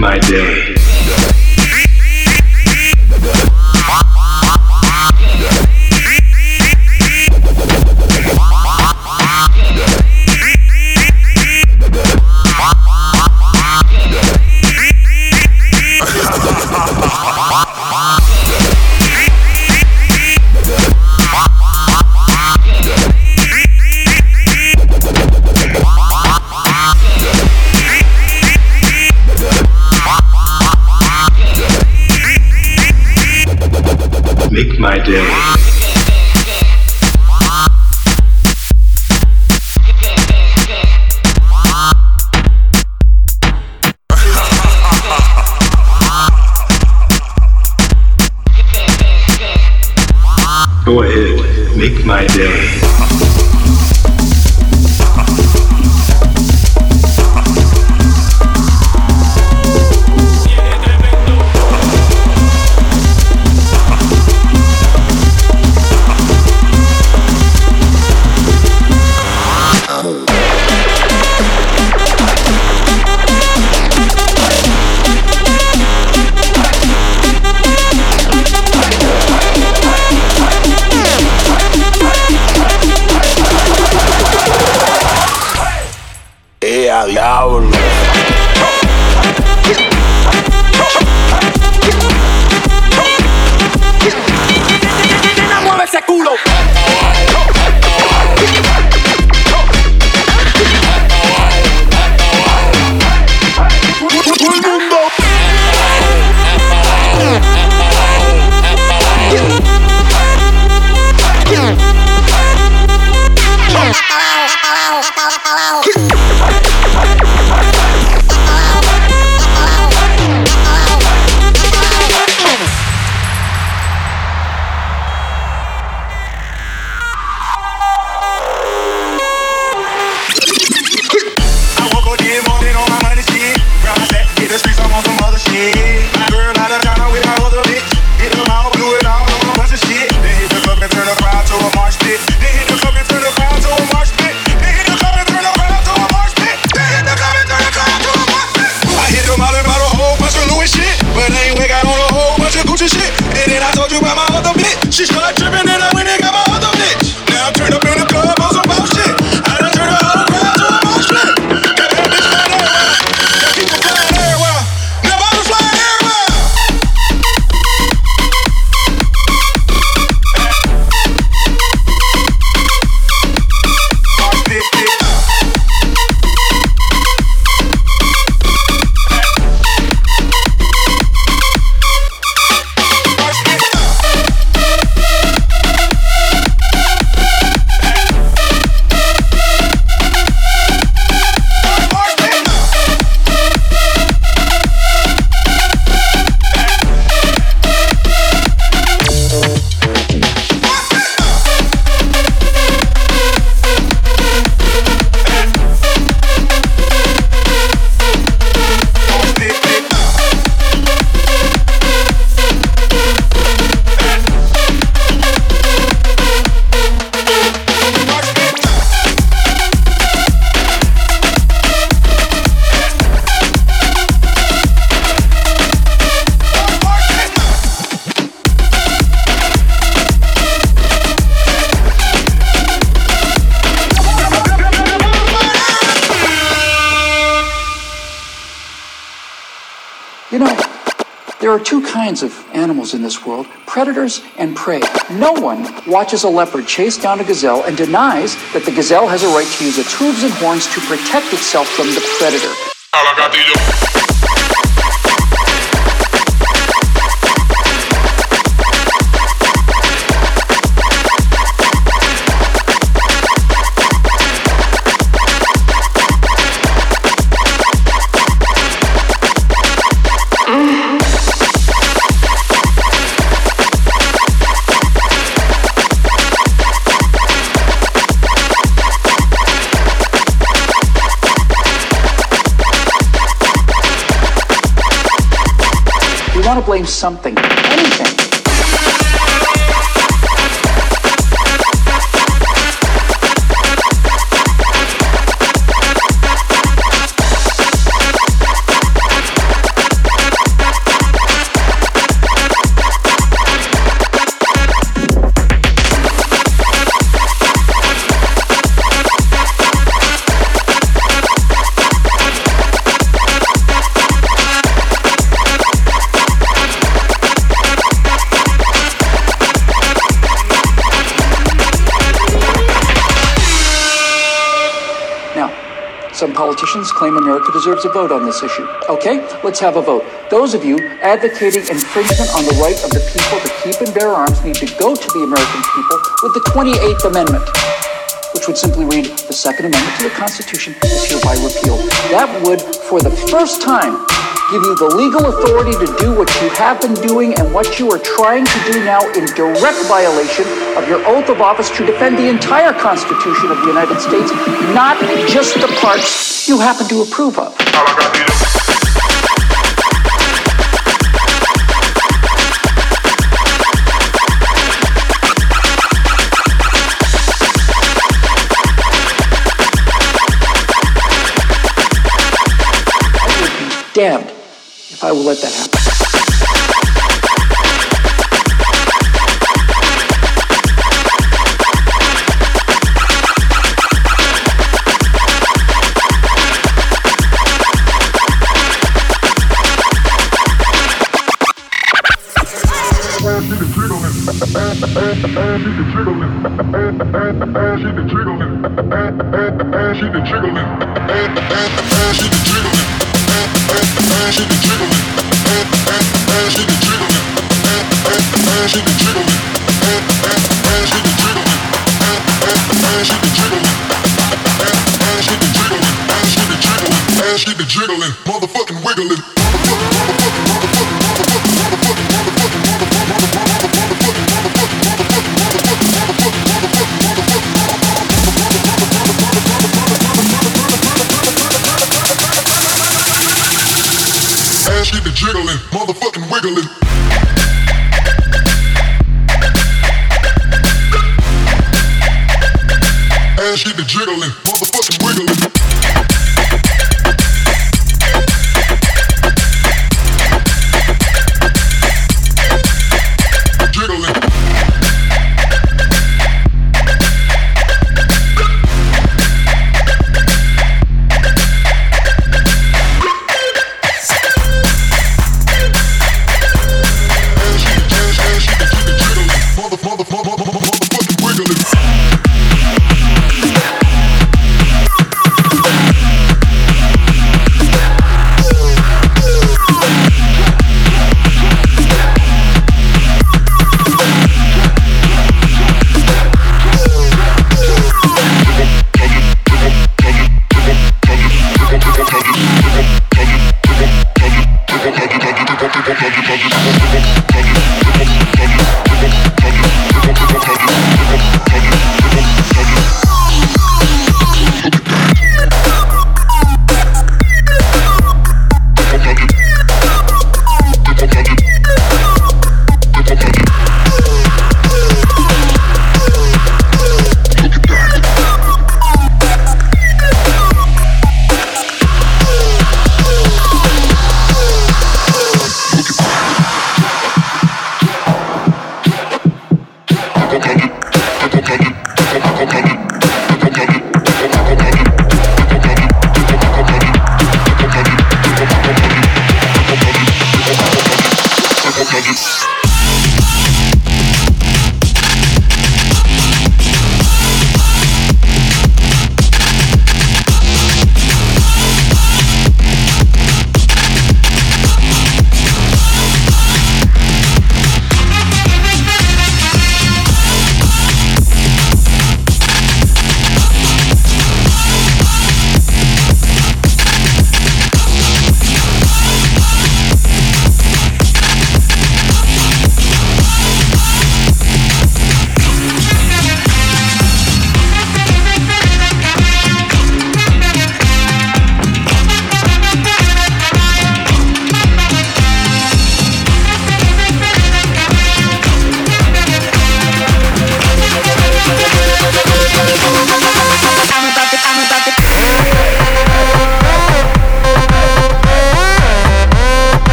my day. make my day. Go ahead, make my day. She's my to There are two kinds of animals in this world predators and prey. No one watches a leopard chase down a gazelle and denies that the gazelle has a right to use its hooves and horns to protect itself from the predator. to blame something, anything. Claim America deserves a vote on this issue. Okay, let's have a vote. Those of you advocating infringement on the right of the people to keep and bear arms need to go to the American people with the 28th Amendment which would simply read the Second Amendment to the Constitution is hereby repealed. That would, for the first time, give you the legal authority to do what you have been doing and what you are trying to do now in direct violation of your oath of office to defend the entire Constitution of the United States, not just the parts you happen to approve of. damned if I will let that happen. Jiggling, motherfucking wiggling, motherfucking, motherfucking, motherfucking, motherfucking, motherfucking, motherfucking, jiggling, motherfucking wiggling.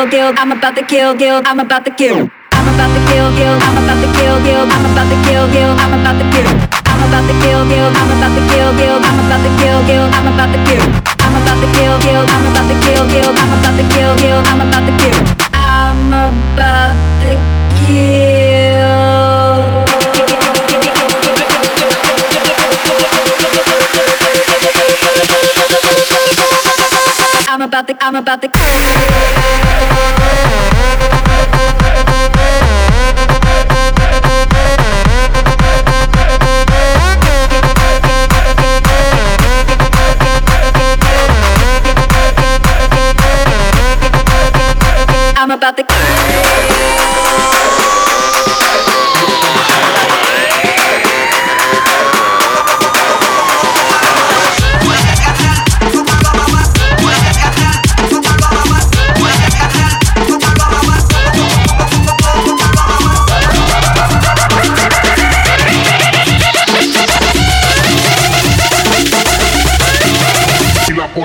Kill, kill. I'm about to kill, kill. I'm about to kill. I'm about to kill, kill. I'm about to kill, kill. I'm about to kill, kill. I'm about to kill. I'm about to kill, kill. I'm about to kill, kill. I'm about to kill, kill. I'm about to kill. I'm about to kill, kill. I'm about to kill, kill. I'm about to kill, kill. I'm about to kill. I'm about to kill. I'm about to, I'm about to.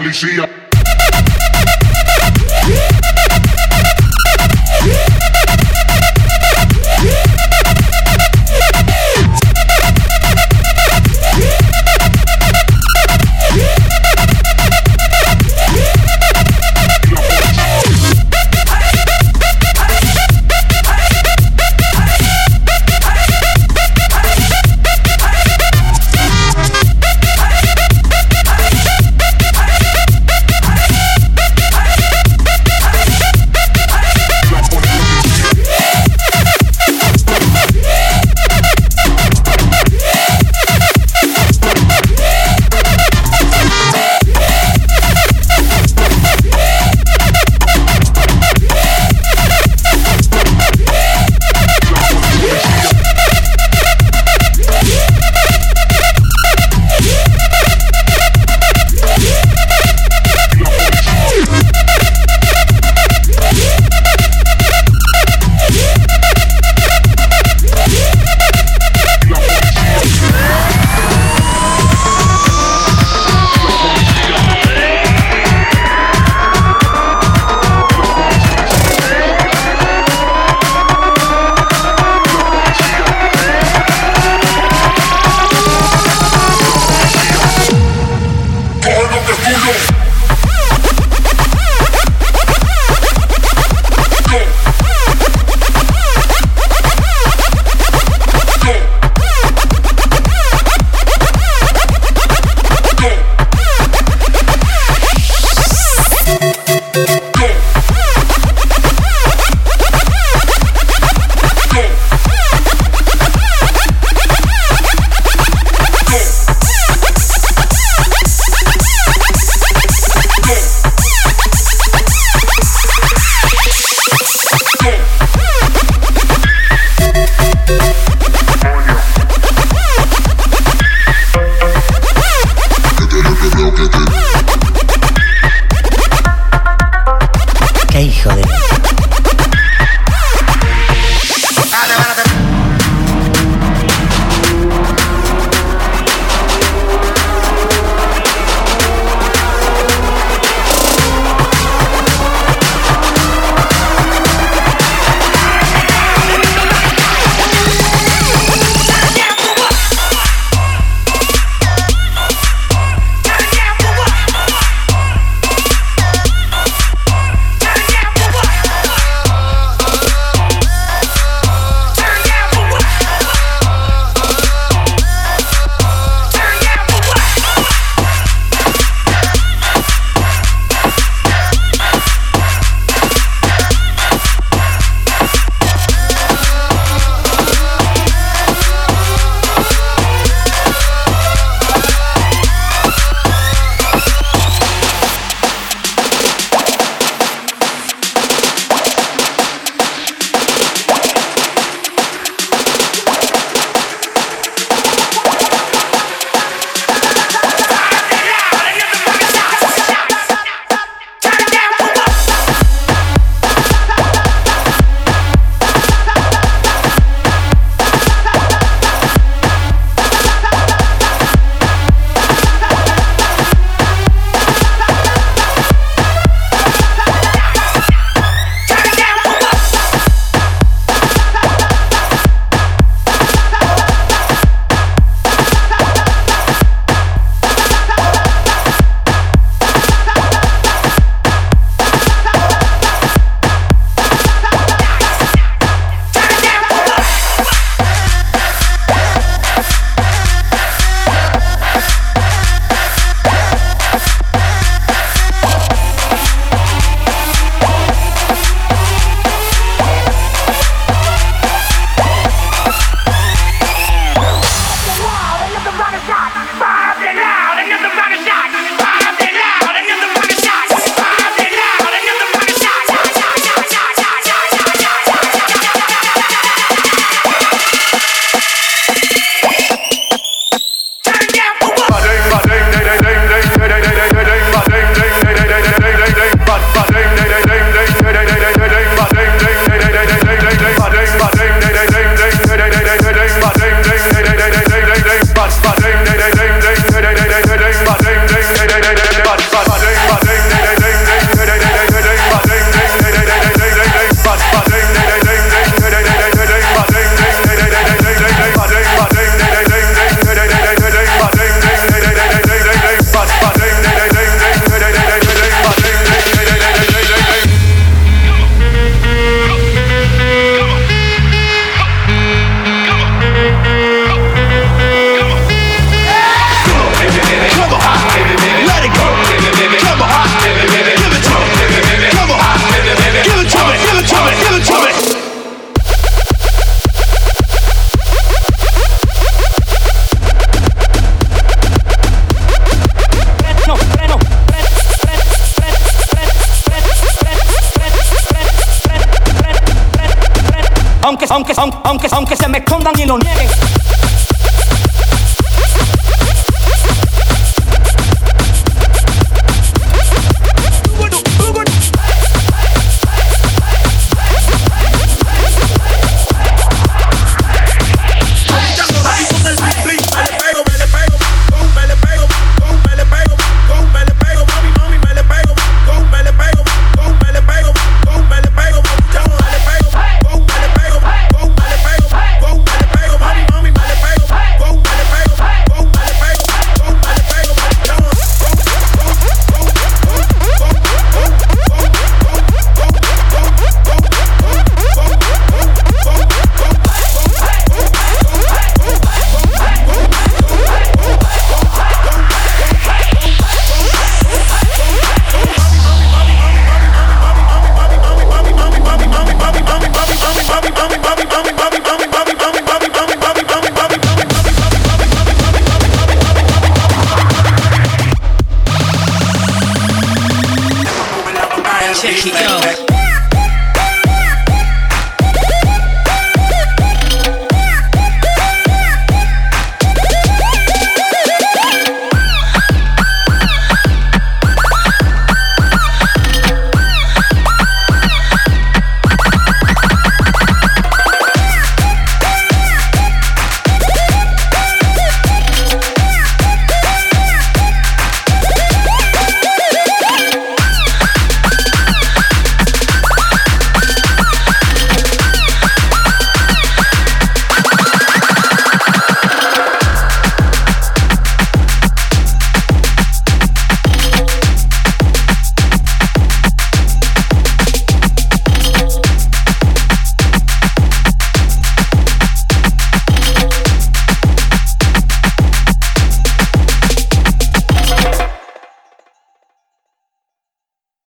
Y Check it, yo.